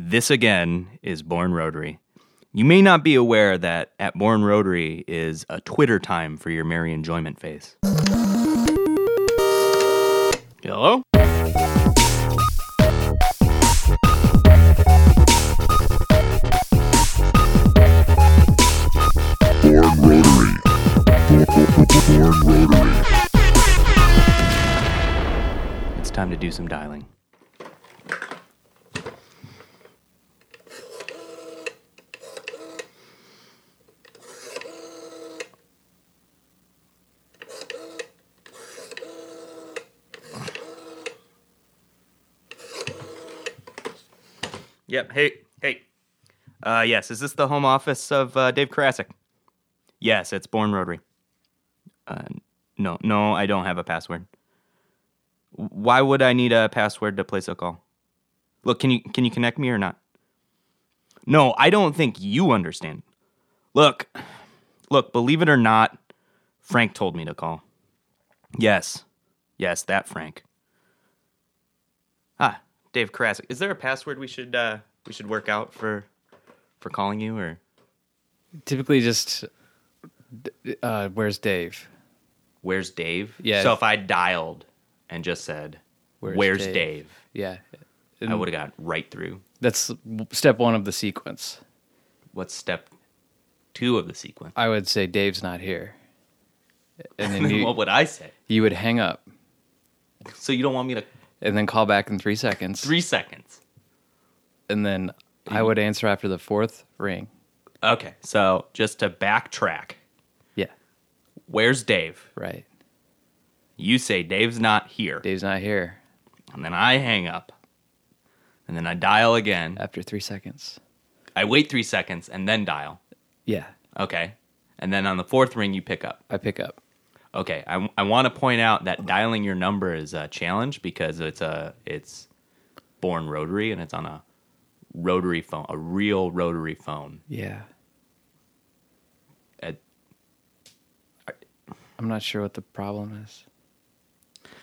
This again is Born Rotary. You may not be aware that at Born Rotary is a Twitter time for your merry enjoyment face. Hello? Born Rotary. Born Rotary. It's time to do some dialing. Yep. Hey, hey. Uh, yes. Is this the home office of uh, Dave Karasik? Yes, it's Born Rotary. Uh, no, no, I don't have a password. Why would I need a password to place a call? Look, can you can you connect me or not? No, I don't think you understand. Look, look, believe it or not, Frank told me to call. Yes, yes, that Frank. Ah, Dave Karasik. Is there a password we should uh, we should work out for for calling you or Typically, just uh, where's Dave? where's Dave? Yeah. So if I dialed and just said Where's where's, Dave?" Dave, Yeah, I would have got right through. that's step one of the sequence. What's step two of the sequence? I would say Dave's not here, and then you what would I say? you would hang up So you don't want me to and then call back in three seconds, three seconds? and then I would answer after the fourth ring. Okay, so just to backtrack, Yeah, where's Dave? right. You say Dave's not here, Dave's not here and then I hang up, and then I dial again. after three seconds. I wait three seconds and then dial. Yeah, Okay, and then on the fourth ring you pick up. I pick up. Okay, I, I want to point out that dialing your number is a challenge because it's a it's born rotary and it's on a rotary phone, a real rotary phone. Yeah, At- I'm not sure what the problem is.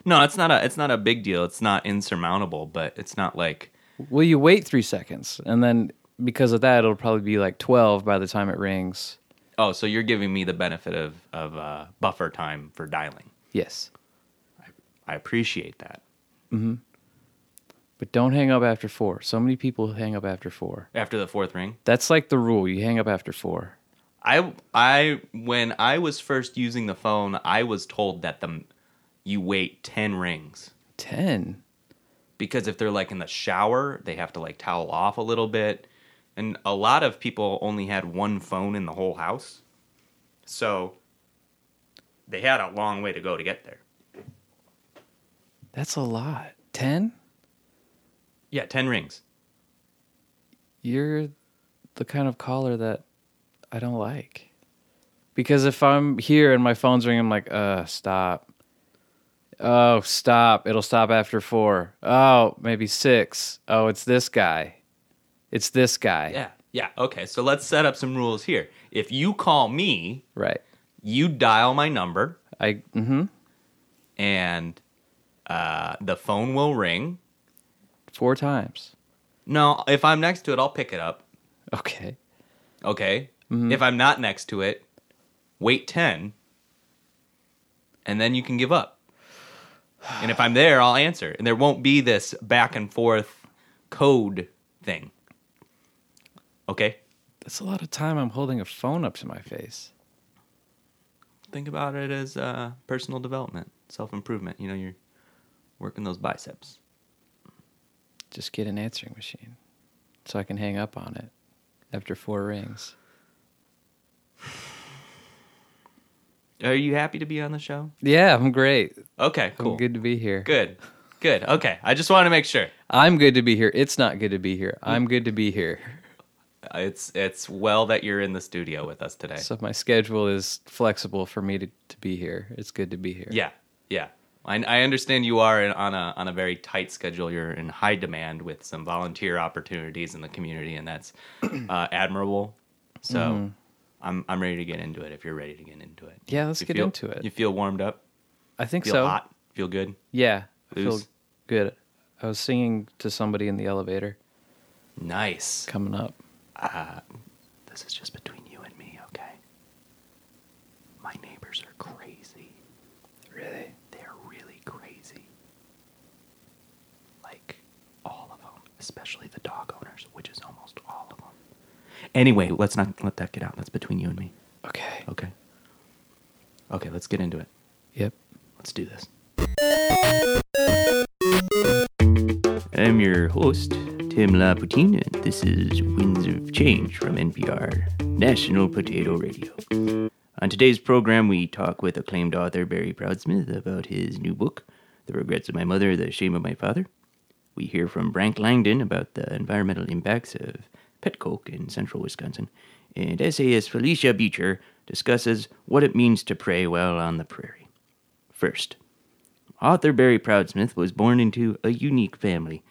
no, it's not a it's not a big deal. It's not insurmountable, but it's not like Well, you wait three seconds, and then because of that, it'll probably be like twelve by the time it rings. Oh, so you're giving me the benefit of of uh, buffer time for dialing. Yes, I appreciate that. but don't hang up after four. So many people hang up after four. After the fourth ring, That's like the rule. You hang up after four. I I when I was first using the phone, I was told that the you wait ten rings. Ten. because if they're like in the shower, they have to like towel off a little bit. And a lot of people only had one phone in the whole house. So they had a long way to go to get there. That's a lot. Ten? Yeah, 10 rings. You're the kind of caller that I don't like. Because if I'm here and my phone's ringing, I'm like, uh, stop. Oh, stop. It'll stop after four. Oh, maybe six. Oh, it's this guy. It's this guy. Yeah. Yeah. Okay. So let's set up some rules here. If you call me, Right. you dial my number I mm-hmm. and uh, the phone will ring. Four times. No, if I'm next to it, I'll pick it up. Okay. Okay. If I'm not next to it, wait 10 and then you can give up. And if I'm there, I'll answer. And there won't be this back and forth code thing. Okay? That's a lot of time I'm holding a phone up to my face. Think about it as uh, personal development, self improvement. You know, you're working those biceps. Just get an answering machine so I can hang up on it after four rings. Are you happy to be on the show? Yeah, I'm great. Okay, I'm cool. good to be here. Good. Good. Okay. I just want to make sure. I'm good to be here. It's not good to be here. I'm good to be here. It's it's well that you're in the studio with us today. So my schedule is flexible for me to, to be here. It's good to be here. Yeah, yeah. I, I understand you are in, on a on a very tight schedule. You're in high demand with some volunteer opportunities in the community, and that's uh, admirable. So Mm-hmm. I'm I'm ready to get into it. If you're ready to get into it, Yeah, let's You get feel- into it. You feel warmed up? I think Feel so. hot? Feel good? Yeah, I feel good. I was singing to somebody in the elevator. Nice. coming up. Uh, this is just between you and me, okay? My neighbors are crazy. Really? They're really crazy. Like, all of them, especially the dog owners, which is almost all of them. Anyway, let's not let that get out. That's between you and me, Okay. okay? Okay, let's get into it. Yep. Let's do this. I'm your host, Tim Lapoutine, and this is Winds of Change from NPR, National Potato Radio. On today's program, we talk with acclaimed author Barry Proudsmith about his new book, The Regrets of My Mother, The Shame of My Father. We hear from Brank Langdon about the environmental impacts of pet coke in central Wisconsin. And essayist Felicia Beecher discusses what it means to pray while on the prairie. First, author Barry Proudsmith was born into a unique family.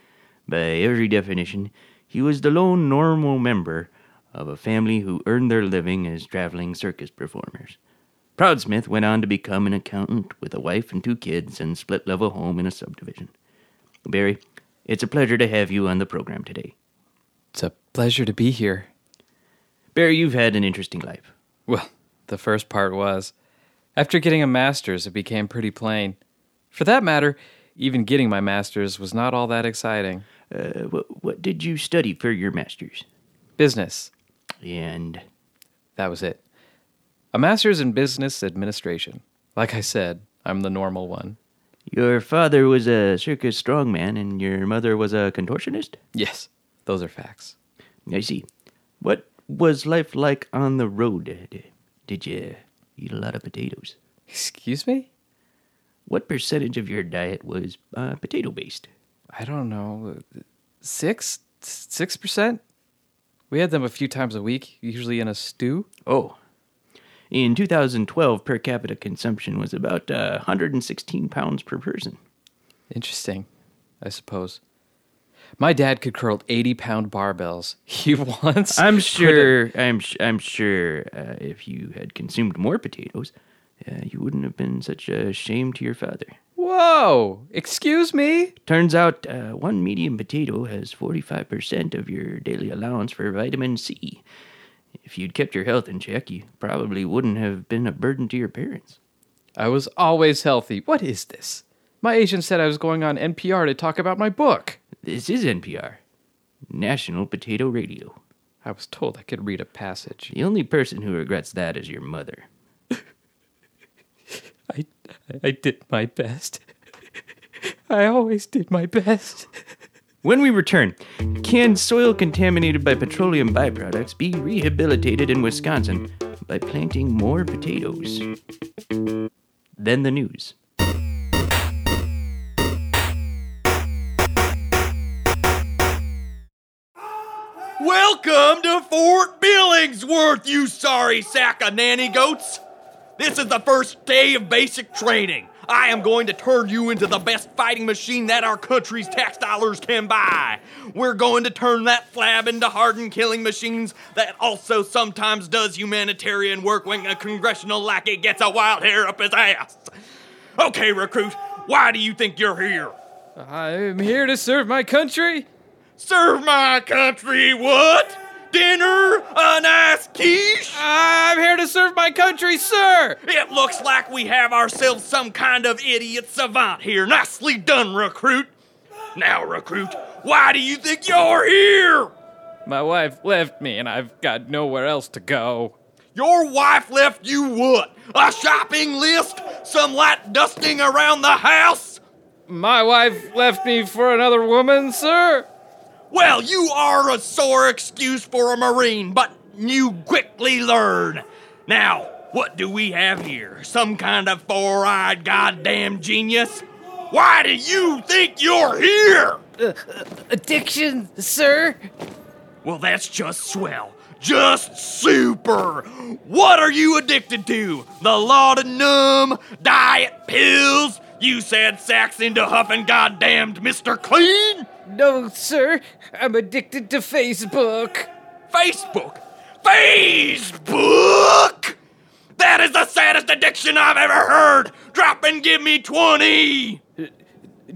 By every definition, he was the lone normal member of a family who earned their living as traveling circus performers. Proudsmith went on to become an accountant with a wife and two kids and split level home in a subdivision. Barry, it's a pleasure to have you on the program today. It's a pleasure to be here. Barry, you've had an interesting life. Well, the first part was. After getting a master's, it became pretty plain. For that matter, even getting my master's was not all that exciting. Uh, what, what did you study for your master's? Business. And That was it. A master's in business administration. Like I said, I'm the normal one. your father was a circus strongman and your mother was a contortionist? Yes, those are facts. I see. What was life like on the road? Did you eat a lot of potatoes? Excuse me? What percentage of your diet was uh, potato based? I don't know. Six? Six percent? We had them a few times a week, usually in a stew. Oh. In 2012, per capita consumption was about uh, 116 pounds per person. Interesting, I suppose. My dad could curl 80 pound barbells. He once. I'm sure. I'm. sh- I'm sure. Uh, if you had consumed more potatoes, uh, you wouldn't have been such a shame to your father. Whoa! Excuse me? Turns out, uh, one medium potato has 45% of your daily allowance for vitamin C. If you'd kept your health in check, you probably wouldn't have been a burden to your parents. I was always healthy. What is this? My agent said I was going on NPR to talk about my book. This is NPR, National Potato Radio. I was told I could read a passage. The only person who regrets that is your mother. I, I did my best. I always did my best. When we return, can soil contaminated by petroleum byproducts be rehabilitated in Wisconsin by planting more potatoes? Then the news. Welcome to Fort Billingsworth, you sorry sack of nanny goats. This is the first day of basic training. I am going to turn you into the best fighting machine that our country's tax dollars can buy. We're going to turn that flab into hardened killing machines that also sometimes does humanitarian work when a congressional lackey gets a wild hair up his ass. Okay, recruit, why do you think you're here? I'm here to serve my country. Serve my country what? Dinner? A nice quiche? I'm here to serve my country, sir. It looks like we have ourselves some kind of idiot savant here. Nicely done, recruit. Now, recruit, why do you think you're here? My wife left me, and I've got nowhere else to go. Your wife left you what? A shopping list? Some light dusting around the house? My wife left me for another woman, sir. Well, you are a sore excuse for a Marine, but you quickly learn. Now, what do we have here? Some kind of four eyed goddamn genius? Why do you think you're here? Uh, uh, addiction, sir. Well, that's just swell. Just super. What are you addicted to? The laudanum? Diet pills? You said sex into huffing goddamned Mr. Clean? No, sir. I'm addicted to Facebook. Facebook? Facebook? That is the saddest addiction I've ever heard. Drop and give me 20.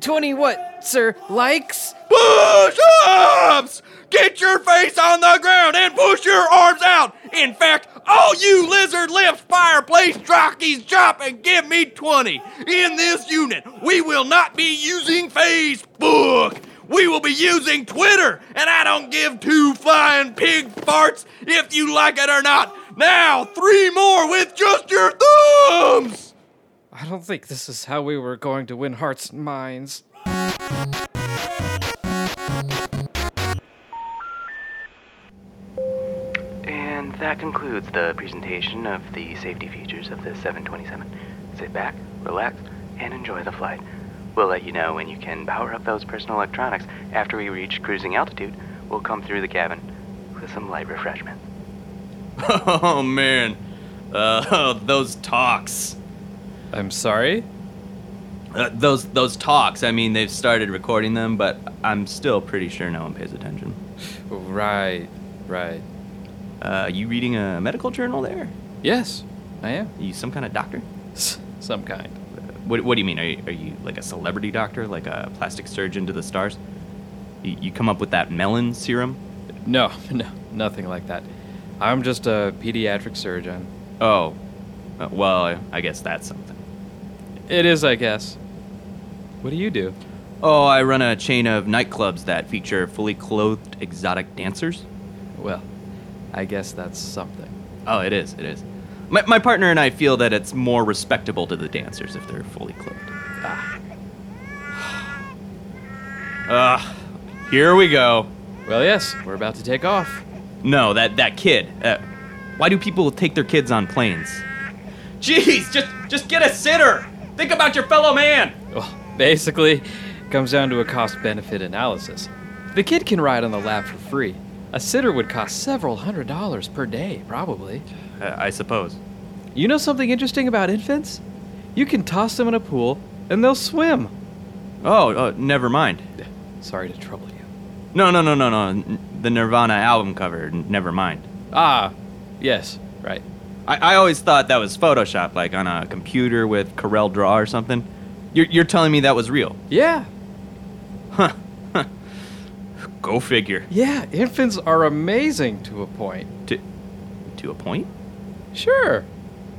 20 what, sir? Likes? Push ups! Get your face on the ground and push your arms out. In fact, all you lizard lips fireplace jockeys jump and give me 20. In this unit, we will not be using Facebook. We will be using Twitter, and I don't give two flying pig farts if you like it or not. Now, three more with just your thumbs. I don't think this is how we were going to win hearts and minds. And that concludes the presentation of the safety features of the 727. Sit back, relax, and enjoy the flight. We'll let you know when you can power up those personal electronics. After we reach cruising altitude, we'll come through the cabin with some light refreshment. Oh man, uh, those talks. I'm sorry? Uh, those those talks. I mean, they've started recording them, but I'm still pretty sure no one pays attention. Right, right. Uh, you reading a medical journal there? Yes, I am. Are you some kind of doctor? S- some kind. What, what do you mean? Are you, are you like a celebrity doctor, like a plastic surgeon to the stars? You, you come up with that melon serum? No, no, nothing like that. I'm just a pediatric surgeon. Oh, uh, well, I guess that's something. It is, I guess. What do you do? Oh, I run a chain of nightclubs that feature fully clothed exotic dancers. Well, I guess that's something. Oh, it is. It is. My, my partner and I feel that it's more respectable to the dancers if they're fully clothed. Ah. Ah, here we go. Well, yes, we're about to take off. No, that that kid. Uh, why do people take their kids on planes? Jeez, just just get a sitter. Think about your fellow man. Well, basically, it comes down to a cost benefit analysis. The kid can ride on the lap for free. A sitter would cost several hundred dollars per day, probably. Uh, I suppose. You know something interesting about infants? You can toss them in a pool and they'll swim. Oh, uh, never mind. Sorry to trouble you. No, no, no, no, no. The Nirvana album cover. Never mind. Ah, yes, right. I, I always thought that was Photoshop, like on a computer with Corel Draw or something. You're, you're telling me that was real? Yeah, Go figure. yeah, infants are amazing to a point. To, to a point? Sure.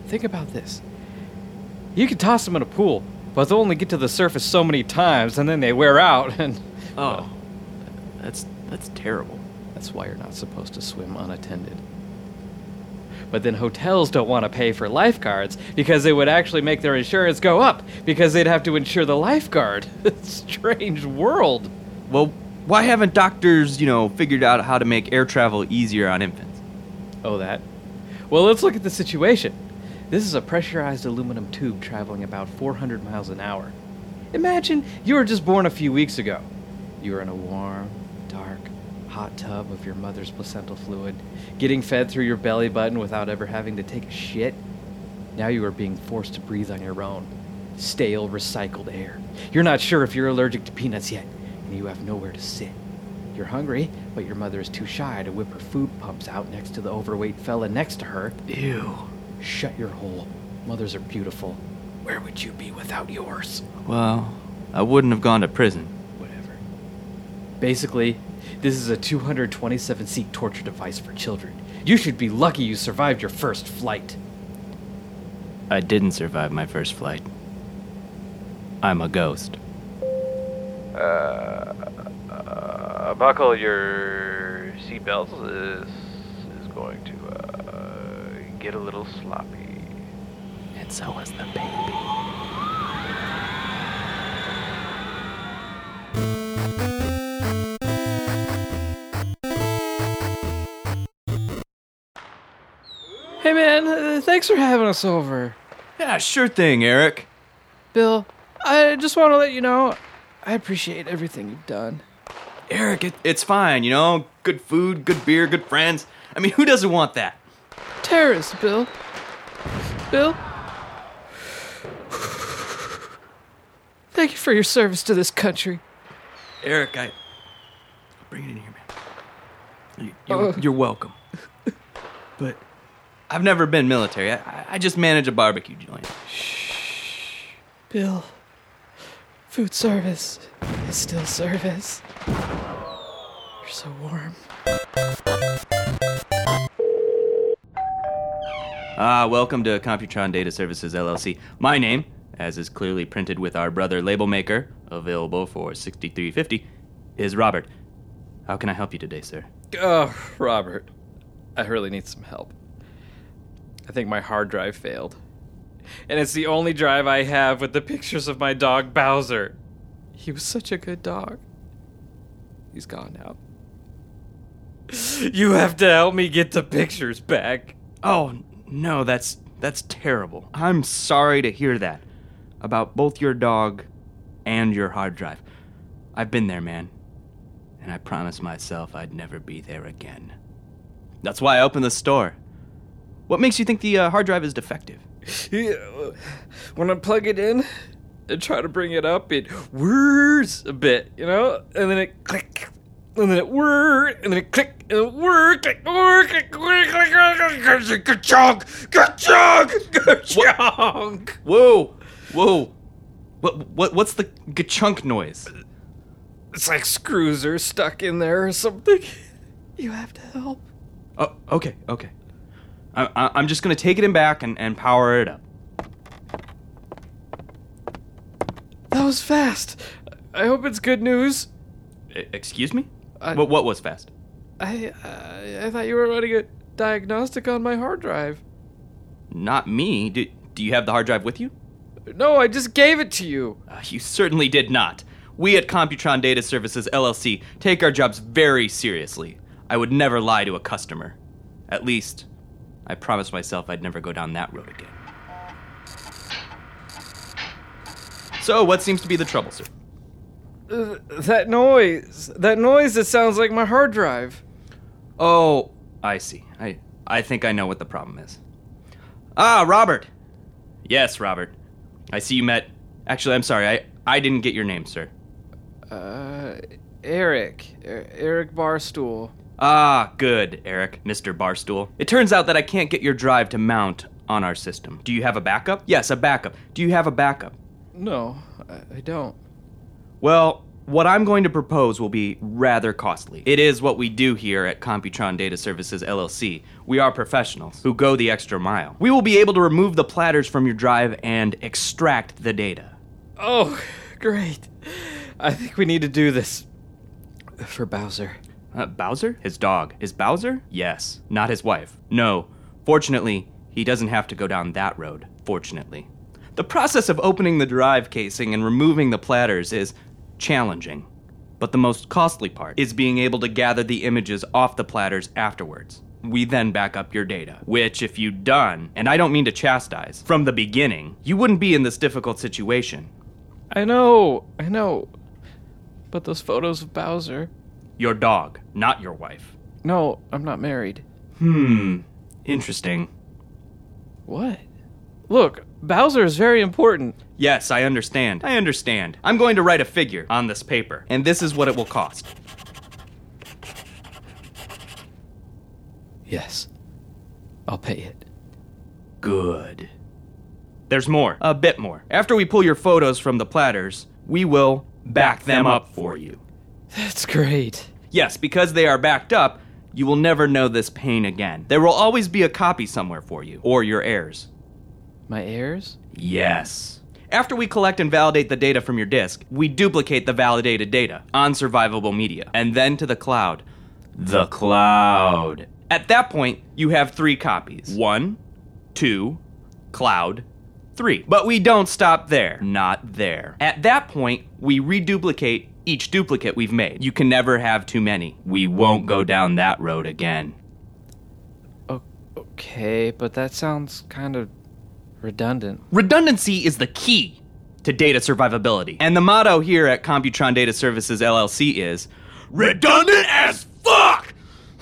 Think about this. You can toss them in a pool, but they'll only get to the surface so many times and then they wear out and Oh, that's that's terrible. That's why you're not supposed to swim unattended. But then hotels don't want to pay for lifeguards because it would actually make their insurance go up because they'd have to insure the lifeguard. Strange world. Well, why haven't doctors, you know, figured out how to make air travel easier on infants? Oh, that? Well, let's look at the situation. This is a pressurized aluminum tube traveling about 400 miles an hour. Imagine you were just born a few weeks ago. You were in a warm, dark, hot tub of your mother's placental fluid, getting fed through your belly button without ever having to take a shit. Now you are being forced to breathe on your own. Stale, recycled air. You're not sure if you're allergic to peanuts yet, and you have nowhere to sit. You're hungry, but your mother is too shy to whip her food pumps out next to the overweight fella next to her. Ew. Shut your hole. Mothers are beautiful. Where would you be without yours? Well, I wouldn't have gone to prison. Whatever. Basically, this is a 227 seat torture device for children. You should be lucky you survived your first flight. I didn't survive my first flight. I'm a ghost. Uh, buckle your seatbelts is is going to uh, get a little sloppy. And so was the baby. Hey man, uh, thanks for having us over. Yeah, sure thing, Eric. Bill, I just want to let you know I appreciate everything you've done. Eric, it, it's fine, you know? Good food, good beer, good friends. I mean, who doesn't want that? Terrorists, Bill. Bill? Thank you for your service to this country. Eric, I. Bring it in here, man. You- You're, Oh. you're welcome. But I've never been military. I, I just manage a barbecue joint. Shh. Bill, Food service is still service. You're so warm. Ah, welcome to Computron Data Services LLC. My name, as is clearly printed with our brother label maker, available for 6350, is Robert. How can I help you today, sir? Oh, Robert. I really need some help. I think my hard drive failed. And it's the only drive I have with the pictures of my dog Bowser. He was such a good dog. He's gone now. You have to help me get the pictures back. Oh, no, that's that's terrible. I'm sorry to hear that about both your dog and your hard drive. I've been there, man. And I promised myself I'd never be there again. That's why I opened the store. What makes you think the uh, hard drive is defective? When I plug it in and try to bring it up, it whirs a bit, you know? And then it click, and then it whir, and then it click, and it whir, click, whir, click, whir, click, click, click, click, chunk, chunk, chunk. Whoa, whoa. What, what, what's the chunk noise? It's like screws are stuck in there or something. You have to help. Oh, okay, okay. I, I, I'm just gonna take it in back and, and power it up. That was fast. I hope it's good news. E- excuse me? I- what, what was fast? I uh, I thought you were running a diagnostic on my hard drive. Not me. Do, do you have the hard drive with you? No, I just gave it to you. Uh, you certainly did not. We at Computron Data Services LLC take our jobs very seriously. I would never lie to a customer. At least, I promised myself I'd never go down that road again. So, what seems to be the trouble, sir? Uh, that noise. That noise that sounds like my hard drive. Oh, I see. I I think I know what the problem is. Ah, Robert. Yes, Robert. I see you met. Actually, I'm sorry. I I didn't get your name, sir. Uh, Eric. Er- Eric Barstool. Ah, good, Eric, Mr. Barstool. It turns out that I can't get your drive to mount on our system. Do you have a backup? Yes, a backup. Do you have a backup? No, I, don't. Well, what I'm going to propose will be rather costly. It is what we do here at Computron Data Services LLC. We are professionals who go the extra mile. We will be able to remove the platters from your drive and extract the data. Oh, great. I think we need to do this for Bowser. Uh, Bowser? His dog. Is Bowser? Yes. Not his wife. No. Fortunately, he doesn't have to go down that road. Fortunately. The process of opening the drive casing and removing the platters is challenging. But the most costly part is being able to gather the images off the platters afterwards. We then back up your data, which, if you'd done, and I don't mean to chastise, from the beginning, you wouldn't be in this difficult situation. I know, I know. But those photos of Bowser. Your dog, not your wife. No, I'm not married. Hmm. Interesting. What? Look, Bowser is very important. Yes, I understand. I understand. I'm going to write a figure on this paper, and this is what it will cost. Yes. I'll pay it. Good. There's more. A bit more. After we pull your photos from the platters, we will back them up for you. That's great. Yes, because they are backed up, you will never know this pain again. There will always be a copy somewhere for you, or your heirs. My heirs? Yes. After we collect and validate the data from your disk, we duplicate the validated data on survivable media, and then to the cloud. The cloud. At that point, you have three copies one, two, cloud, three. But we don't stop there. Not there. At that point, we reduplicate each duplicate we've made. You can never have too many. We won't go down that road again. O- okay, but that sounds kind of redundant. Redundancy is the key to data survivability. And the motto here at Computron Data Services LLC is redundant as fuck!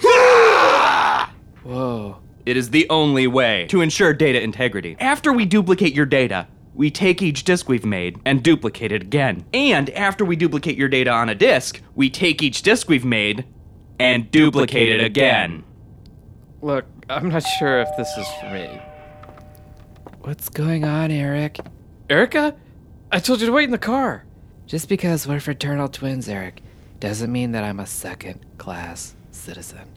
Whoa. It is the only way to ensure data integrity. After we duplicate your data, we take each disk we've made and duplicate it again. And after we duplicate your data on a disk, we take each disk we've made and duplicate it again. Look, I'm not sure if this is for me. What's going on, Eric? Erica? I told you to wait in the car. Just because we're fraternal twins, Eric, doesn't mean that I'm a second class citizen.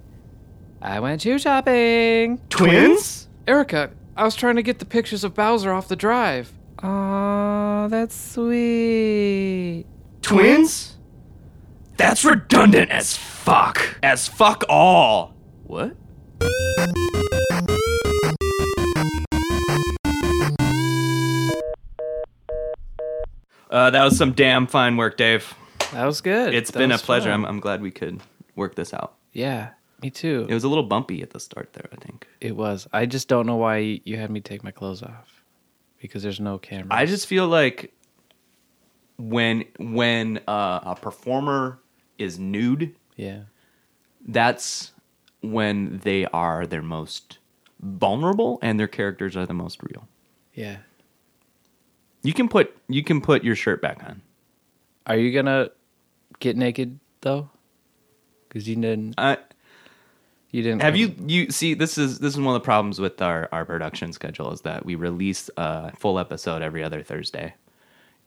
I went shoe shopping. Twins? Erica, I was trying to get the pictures of Bowser off the drive. Aw, that's sweet. Twins? That's redundant as fuck. As fuck all. What? Uh, that was some damn fine work, Dave. That was good. It's That been a was pleasure. fun. I'm, I'm glad we could work this out. Yeah, me too. It was a little bumpy at the start there, I think. It was. I just don't know why you had me take my clothes off because there's no camera. I just feel like when when uh, a performer is nude, yeah. that's when they are their most vulnerable and their characters are the most real. Yeah. You can put you can put your shirt back on. Are you gonna get naked though? Because you didn't. Uh, You didn't. have you you see this is this is one of the problems with our our production schedule is that we release a full episode every other Thursday.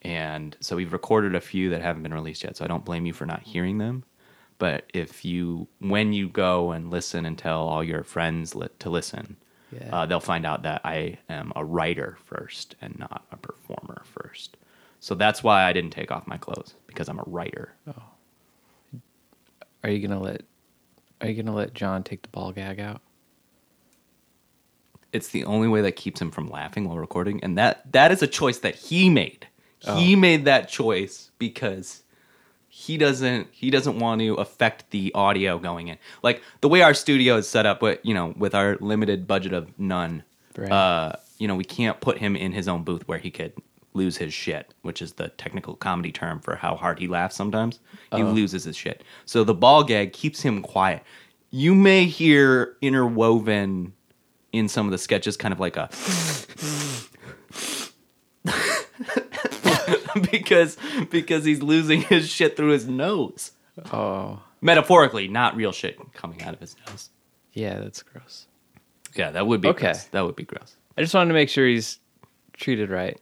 And so we've recorded a few that haven't been released yet, so I don't blame you for not hearing them. But if you when you go and listen and tell all your friends li- to listen, Yeah. uh, they'll find out that I am a writer first and not a performer first. So that's why I didn't take off my clothes because I'm a writer. Are you gonna let? Are you gonna let John take the ball gag out? It's the only way that keeps him from laughing while recording, and that that is a choice that he made. He made that choice because he doesn't he doesn't want to affect the audio going in. Like the way our studio is set up, but you know, with our limited budget of none, Right. uh, you know, we can't put him in his own booth where he could lose his shit, which is the technical comedy term for how hard he laughs sometimes. He uh-huh. loses his shit. So the ball gag keeps him quiet. You may hear interwoven in some of the sketches kind of like a because because he's losing his shit through his nose. Oh, Metaphorically, not real shit coming out of his nose. yeah, that's gross. Yeah, that would be Okay. gross. That would be gross. I just wanted to make sure he's treated right.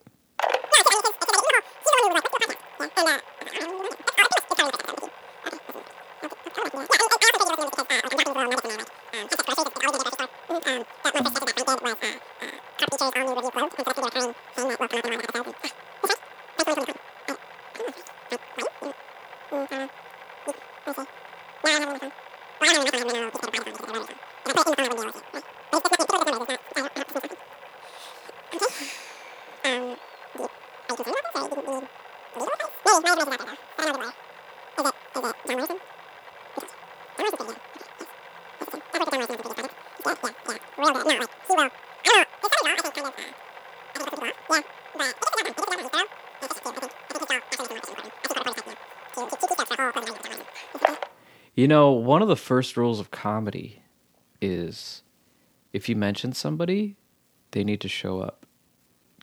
Um, that one perspective that I did was uh, uh, copy, paste, all new, review, quote, and selected your time, saying that will come out in my know, one of the first rules of comedy is if you mention somebody, they need to show up.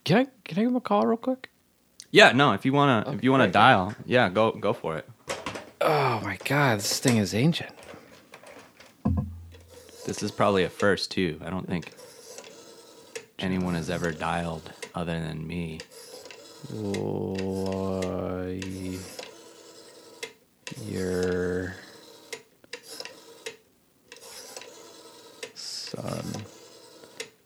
Can I can I give him a call real quick? Yeah, no. If you wanna, if you wanna Okay. dial, yeah, go go for it. Oh my god, this thing is ancient. This is probably a first too. I don't think anyone has ever dialed other than me. Why your son.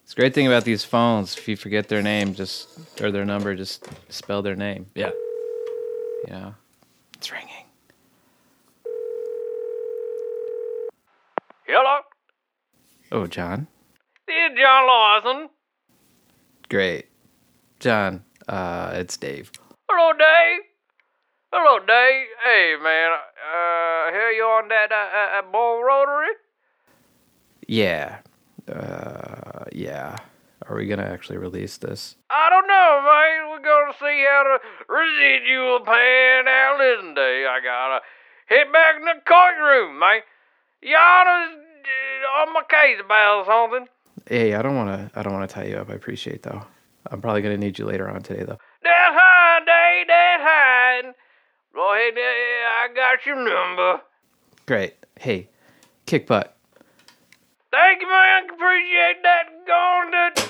It's a great thing about these phones. If you forget their name, just or their number, just spell their name. Yeah. You know, it's ringing. Hello, Oh, John. this is John Lawson. Great, John. Uh, it's Dave. Hello, Dave. Hello, Dave. Hey, man. Uh, here you on that uh, uh, Bull Rotary? Yeah. Uh, yeah. Are we gonna actually release this? I don't know, man. We're gonna see how the residual pan out. Listen, Dave, I gotta head back in the courtroom, man. Y'all uh, on my case about something. Hey, I don't wanna. I don't wanna tie you up. I appreciate though. I'm probably gonna need you later on today though. Fine, Dave. That's fine. Go ahead. uh, I got your number. Great. Hey, kick butt. Thank you, man. Appreciate that. Going to.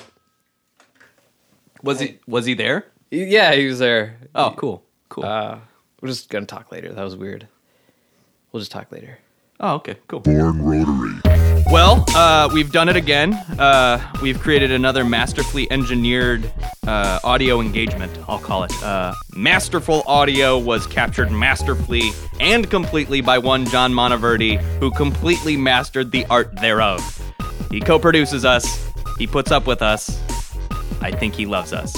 Was he was he there? Yeah, he was there. Oh, cool, cool. Uh, We're just gonna talk later. That was weird. We'll just talk later. Oh, okay, cool. Born Rotary. Well, uh, we've done it again. Uh, we've created another masterfully engineered uh, audio engagement, I'll call it. Uh, masterful audio was captured masterfully and completely by one John Monteverdi, who completely mastered the art thereof. He co produces us, he puts up with us. I think he loves us.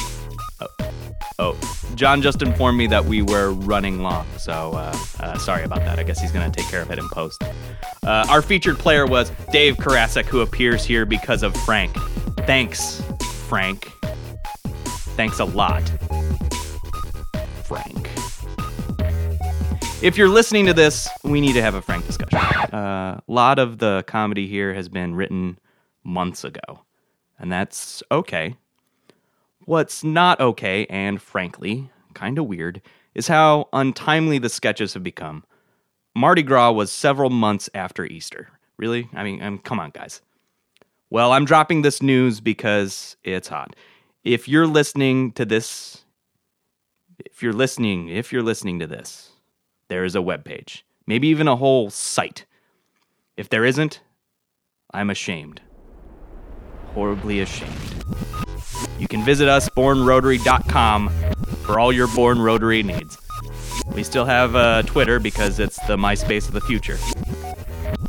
Oh, oh. John just informed me that we were running long, so uh, uh, sorry about that. I guess he's going to take care of it in post. Uh, our featured player was Dave Karasek, who appears here because of Frank. Thanks, Frank. Thanks a lot, Frank. If you're listening to this, we need to have a frank discussion. Uh, a lot of the comedy here has been written months ago, and that's okay. What's not okay, and frankly, kind of weird, is how untimely the sketches have become. Mardi Gras was several months after Easter. Really? I mean, um, come on, guys. Well, I'm dropping this news because it's hot. If you're listening to this, if you're listening, if you're listening to this, there is a webpage, maybe even a whole site. If there isn't, I'm ashamed. Horribly ashamed. You can visit us, bornrotary.com, for all your Born Rotary needs. We still have uh, Twitter because it's the MySpace of the future.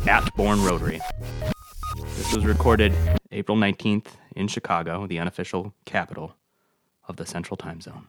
At Born Rotary. This was recorded April 19th in Chicago, the unofficial capital of the Central Time Zone.